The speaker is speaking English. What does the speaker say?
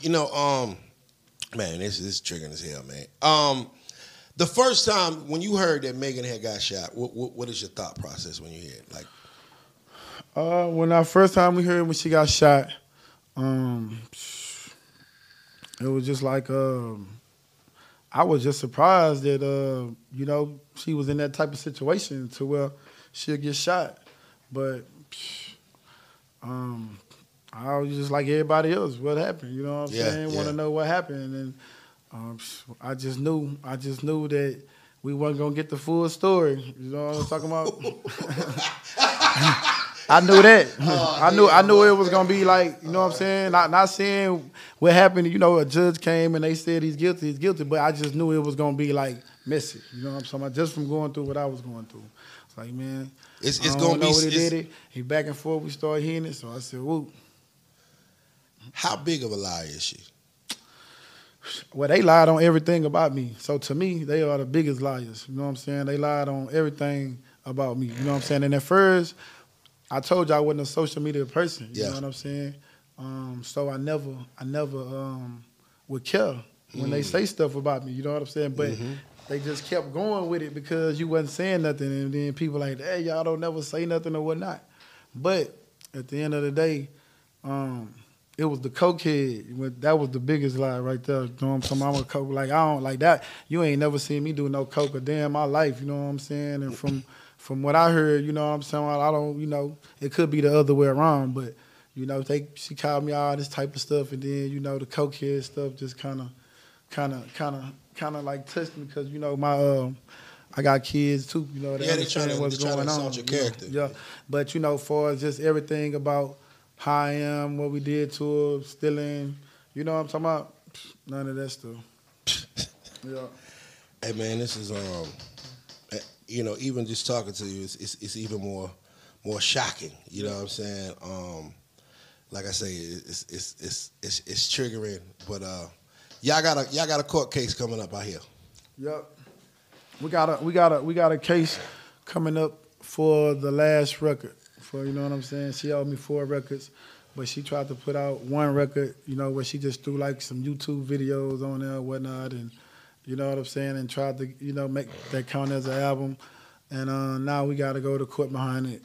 You know, um, man, this is triggering as hell, man. Um, the first time when you heard that Megan had got shot, what, what, what is your thought process when you hear it? Like, Uh, when our first time we heard when she got shot, um, it was just like um, I was just surprised that uh, you know she was in that type of situation to where she'll get shot, but um, I was just like everybody else. What happened? You know what I'm Yeah, saying? Want to know what happened, and um, I just knew. I just knew that we wasn't gonna get the full story. You know what I'm talking about? I knew that. I knew I knew it was gonna be like, you know what I'm saying? Not not saying what happened, you know, a judge came and they said he's guilty, he's guilty, but I just knew it was gonna be like messy. You know what I'm saying? Just from going through what I was going through. It's like, man, it's, I it's gonna know be. what he it's- did it. He back and forth, we started hearing it, so I said, whoop. How big of a liar is she? Well, they lied on everything about me. So to me, they are the biggest liars. You know what I'm saying? They lied on everything about me. You know what I'm saying? And at first, I told you I wasn't a social media person. You Yeah. know what I'm saying? Um, so I never, I never um, would care when they say stuff about me. You know what I'm saying? But they just kept going with it because you wasn't saying nothing, and then people like, hey, y'all don't never say nothing or whatnot. But at the end of the day, um, it was the cokehead. That was the biggest lie right there. You know what I'm saying? I'm a coke. Like I don't like that. You ain't never seen me do no coke a day in my life. You know what I'm saying? And from from what I heard, you know what I'm saying. I don't. You know, it could be the other way around, but you know, they she called me all this type of stuff, and then you know the cokehead stuff just kind of, kind of, kind of, kind of like touched me because you know my. Um, I got kids too, you know. They Yeah, they understand tryna- what's they tryna going on. your character. Yeah, but you know, for just everything about how I am, what we did to her, stealing, you know what I'm talking about? None of that stuff. yeah. Hey man, this is um, eh, you know, even just talking to you, it's, it's it's even more more shocking. You know what I'm saying? Um, like I say, it's it's it's it's, it's triggering. But uh, y'all got a y'all got a court case coming up out here. Yep. We got a we got a we got a case coming up for the last record. For you know what I'm saying? She owed me four records, but she tried to put out one record, you know, where she just threw like some YouTube videos on there and whatnot and you know what I'm saying, and tried to, you know, make that count as an album. And uh, now we gotta go to court behind it